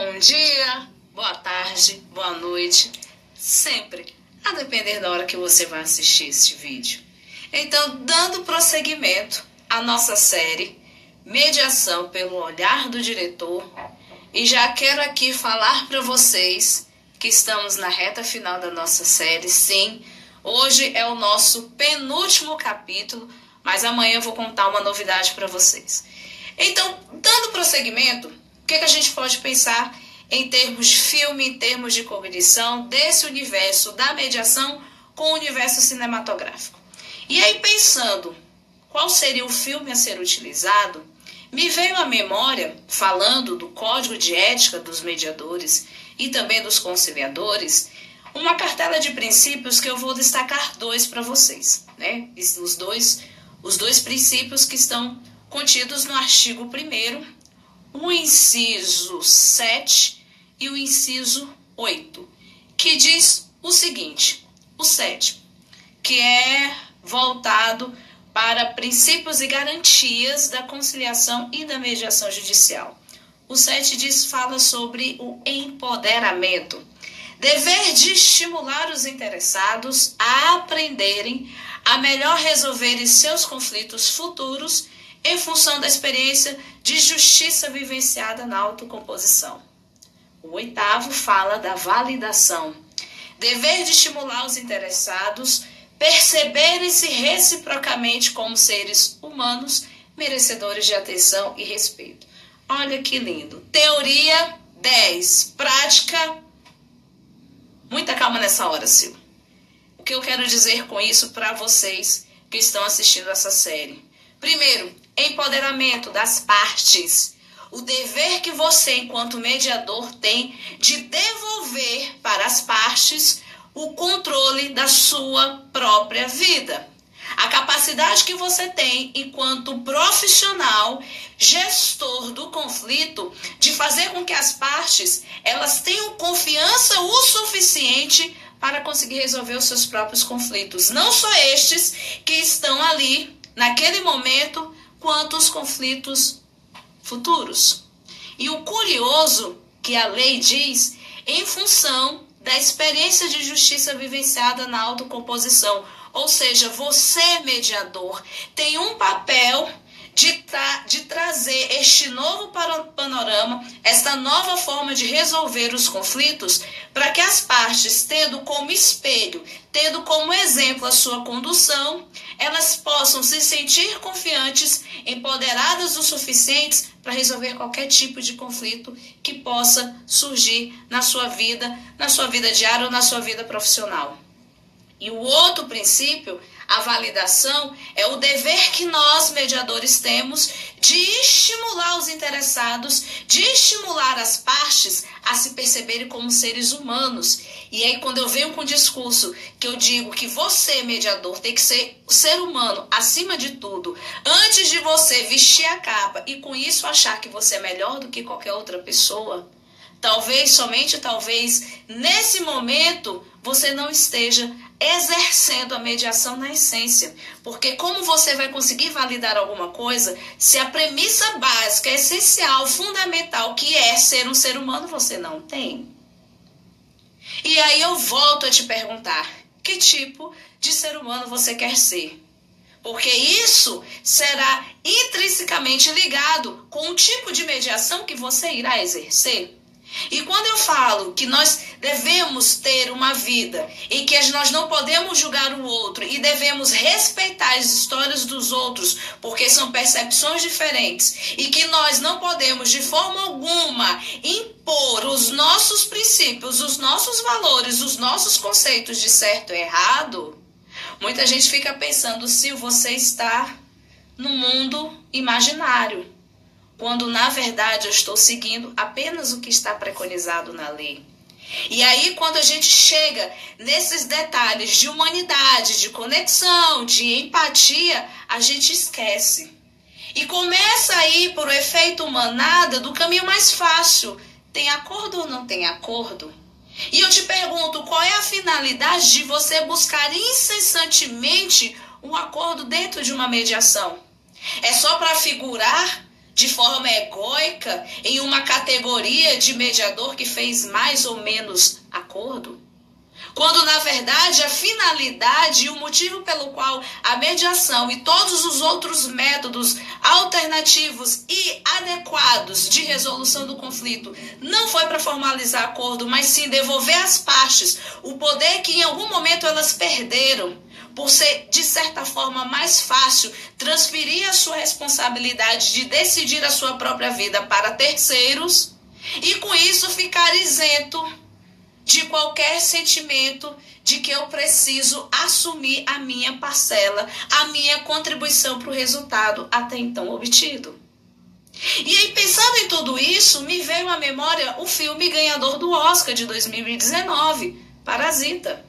Bom dia, boa tarde, boa noite, sempre, a depender da hora que você vai assistir este vídeo. Então, dando prosseguimento à nossa série Mediação pelo Olhar do Diretor, e já quero aqui falar para vocês que estamos na reta final da nossa série. Sim, hoje é o nosso penúltimo capítulo, mas amanhã eu vou contar uma novidade para vocês. Então, dando prosseguimento, que, que a gente pode pensar em termos de filme, em termos de cognição, desse universo da mediação com o universo cinematográfico? E aí, pensando qual seria o filme a ser utilizado, me veio à memória, falando do código de ética dos mediadores e também dos conciliadores, uma cartela de princípios que eu vou destacar dois para vocês, né? Os dois, os dois princípios que estão contidos no artigo 1 o inciso 7 e o inciso 8, que diz o seguinte: o 7, que é voltado para princípios e garantias da conciliação e da mediação judicial. O 7 diz fala sobre o empoderamento. Dever de estimular os interessados a aprenderem a melhor resolverem seus conflitos futuros em função da experiência de justiça vivenciada na autocomposição. O oitavo fala da validação. Dever de estimular os interessados perceberem-se reciprocamente como seres humanos merecedores de atenção e respeito. Olha que lindo. Teoria 10. Prática. Muita calma nessa hora, Sil. O que eu quero dizer com isso para vocês que estão assistindo essa série? Primeiro, empoderamento das partes. O dever que você, enquanto mediador, tem de devolver para as partes o controle da sua própria vida. A capacidade que você tem enquanto profissional, gestor do conflito, de fazer com que as partes elas tenham confiança o suficiente para conseguir resolver os seus próprios conflitos, não só estes que estão ali naquele momento, quanto os conflitos futuros. E o curioso que a lei diz, em função da experiência de justiça vivenciada na autocomposição. Ou seja, você, mediador, tem um papel de, tra de trazer este novo panorama, esta nova forma de resolver os conflitos, para que as partes, tendo como espelho, tendo como exemplo a sua condução, elas possam se sentir confiantes, empoderadas o suficientes para resolver qualquer tipo de conflito que possa surgir na sua vida, na sua vida diária ou na sua vida profissional. E o outro princípio a validação é o dever que nós, mediadores, temos de estimular os interessados, de estimular as partes a se perceberem como seres humanos. E aí, quando eu venho com o discurso que eu digo que você, mediador, tem que ser ser humano acima de tudo, antes de você vestir a capa e com isso achar que você é melhor do que qualquer outra pessoa, talvez, somente talvez, nesse momento, você não esteja exercendo a mediação na essência. Porque como você vai conseguir validar alguma coisa se a premissa básica, essencial, fundamental, que é ser um ser humano, você não tem? E aí eu volto a te perguntar: que tipo de ser humano você quer ser? Porque isso será intrinsecamente ligado com o tipo de mediação que você irá exercer. E quando eu falo que nós devemos ter uma vida em que nós não podemos julgar o outro e devemos respeitar as histórias dos outros, porque são percepções diferentes, e que nós não podemos de forma alguma impor os nossos princípios, os nossos valores, os nossos conceitos de certo e errado, muita gente fica pensando se você está no mundo imaginário quando na verdade eu estou seguindo apenas o que está preconizado na lei. E aí, quando a gente chega nesses detalhes de humanidade, de conexão, de empatia, a gente esquece. E começa aí, por efeito manada, do caminho mais fácil. Tem acordo ou não tem acordo? E eu te pergunto, qual é a finalidade de você buscar incessantemente um acordo dentro de uma mediação? É só para figurar de forma egóica em uma categoria de mediador que fez mais ou menos acordo? Quando na verdade a finalidade e o motivo pelo qual a mediação e todos os outros métodos alternativos e adequados de resolução do conflito não foi para formalizar acordo, mas sim devolver às partes o poder que em algum momento elas perderam por ser, de certa forma, mais fácil transferir a sua responsabilidade de decidir a sua própria vida para terceiros e com isso ficar isento de qualquer sentimento de que eu preciso assumir a minha parcela, a minha contribuição para o resultado até então obtido. E aí, pensando em tudo isso, me veio à memória o filme ganhador do Oscar de 2019, Parasita.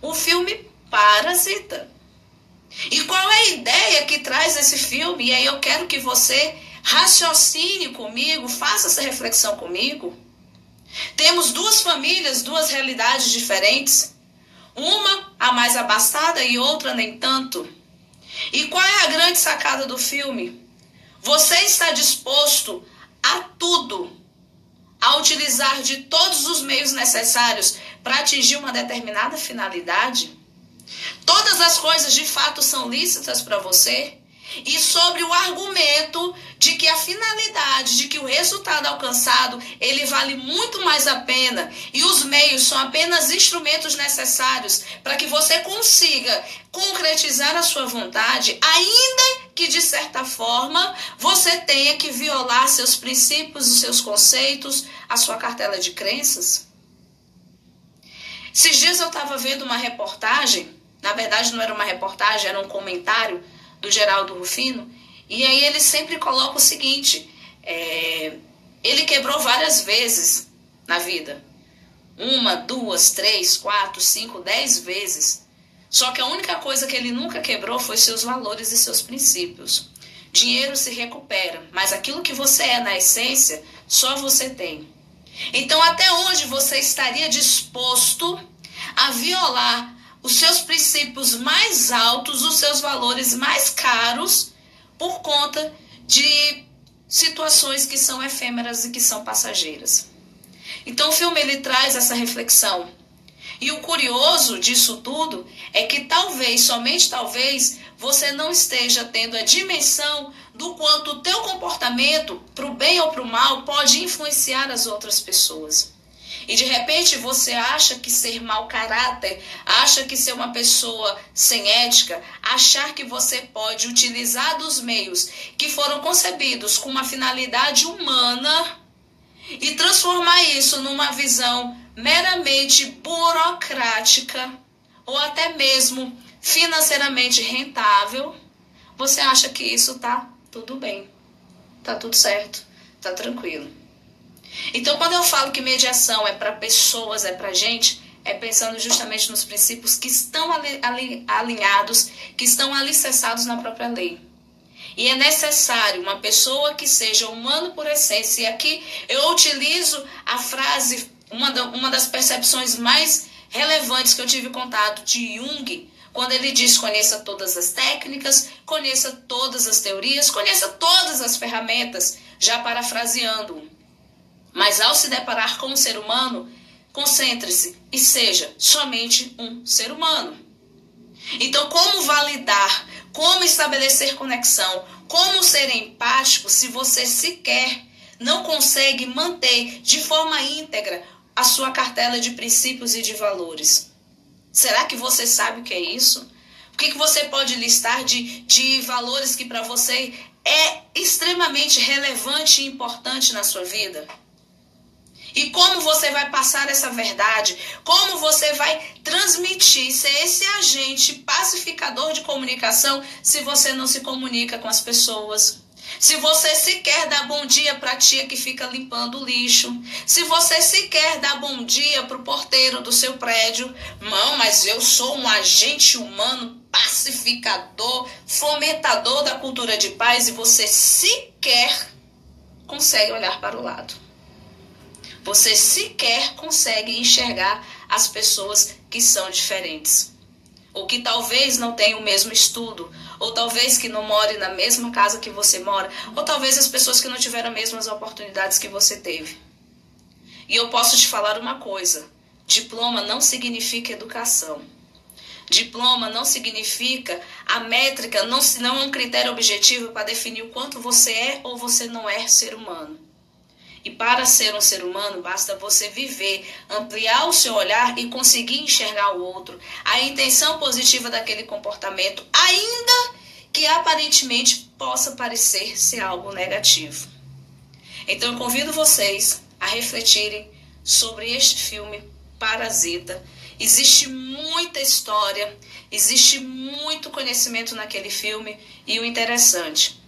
O filme Parasita. E qual é a ideia que traz esse filme? E aí eu quero que você raciocine comigo, faça essa reflexão comigo. Temos duas famílias, duas realidades diferentes. Uma a mais abastada e outra nem tanto. E qual é a grande sacada do filme? Você está disposto a tudo, a utilizar de todos os meios necessários para atingir uma determinada finalidade? Todas as coisas de fato são lícitas para você? e sobre o argumento de que a finalidade, de que o resultado alcançado, ele vale muito mais a pena e os meios são apenas instrumentos necessários para que você consiga concretizar a sua vontade, ainda que de certa forma você tenha que violar seus princípios, os seus conceitos, a sua cartela de crenças. Esses dias eu estava vendo uma reportagem, na verdade não era uma reportagem, era um comentário do Geraldo Rufino, e aí ele sempre coloca o seguinte: é, ele quebrou várias vezes na vida. Uma, duas, três, quatro, cinco, dez vezes. Só que a única coisa que ele nunca quebrou foi seus valores e seus princípios. Dinheiro se recupera, mas aquilo que você é na essência, só você tem. Então, até onde você estaria disposto a violar os seus princípios mais altos, os seus valores mais caros, por conta de situações que são efêmeras e que são passageiras. Então o filme ele traz essa reflexão. E o curioso disso tudo é que talvez, somente talvez, você não esteja tendo a dimensão do quanto o teu comportamento, para o bem ou para o mal, pode influenciar as outras pessoas. E de repente você acha que ser mau caráter, acha que ser uma pessoa sem ética, achar que você pode utilizar dos meios que foram concebidos com uma finalidade humana e transformar isso numa visão meramente burocrática ou até mesmo financeiramente rentável, você acha que isso tá tudo bem, tá tudo certo, tá tranquilo. Então, quando eu falo que mediação é para pessoas, é para gente, é pensando justamente nos princípios que estão alinhados, que estão alicerçados na própria lei. E é necessário uma pessoa que seja humano por essência. E aqui eu utilizo a frase, uma, uma das percepções mais relevantes que eu tive contato de Jung, quando ele diz: conheça todas as técnicas, conheça todas as teorias, conheça todas as ferramentas, já parafraseando. Mas ao se deparar com um ser humano, concentre-se e seja somente um ser humano. Então, como validar, como estabelecer conexão, como ser empático se você sequer não consegue manter de forma íntegra a sua cartela de princípios e de valores? Será que você sabe o que é isso? O que, que você pode listar de, de valores que para você é extremamente relevante e importante na sua vida? E como você vai passar essa verdade? Como você vai transmitir, ser esse agente pacificador de comunicação se você não se comunica com as pessoas? Se você sequer dá bom dia para a tia que fica limpando o lixo, se você sequer dá bom dia para o porteiro do seu prédio, não, mas eu sou um agente humano pacificador, fomentador da cultura de paz e você sequer consegue olhar para o lado. Você sequer consegue enxergar as pessoas que são diferentes. ou que talvez não tenha o mesmo estudo, ou talvez que não more na mesma casa que você mora, ou talvez as pessoas que não tiveram as mesmas oportunidades que você teve. E eu posso te falar uma coisa: diploma não significa educação. Diploma não significa a métrica, não, não é um critério objetivo para definir o quanto você é ou você não é ser humano. E para ser um ser humano, basta você viver, ampliar o seu olhar e conseguir enxergar o outro, a intenção positiva daquele comportamento, ainda que aparentemente possa parecer ser algo negativo. Então eu convido vocês a refletirem sobre este filme Parasita. Existe muita história, existe muito conhecimento naquele filme e o interessante,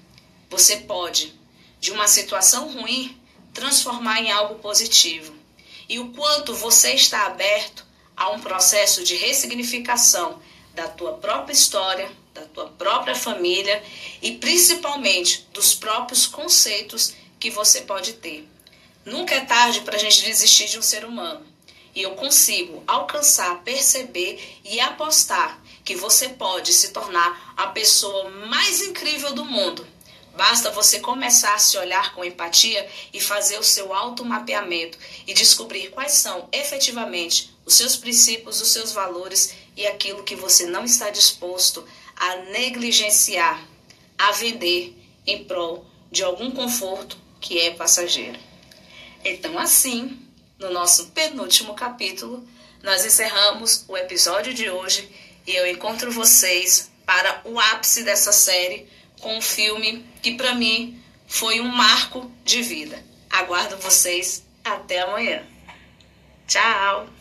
você pode, de uma situação ruim, transformar em algo positivo. E o quanto você está aberto a um processo de ressignificação da tua própria história, da tua própria família e principalmente dos próprios conceitos que você pode ter. Nunca é tarde para a gente desistir de um ser humano. E eu consigo alcançar, perceber e apostar que você pode se tornar a pessoa mais incrível do mundo Basta você começar a se olhar com empatia e fazer o seu automapeamento e descobrir quais são efetivamente os seus princípios, os seus valores e aquilo que você não está disposto a negligenciar, a vender em prol de algum conforto que é passageiro. Então, assim, no nosso penúltimo capítulo, nós encerramos o episódio de hoje e eu encontro vocês para o ápice dessa série com um filme que para mim foi um marco de vida. Aguardo vocês até amanhã. Tchau!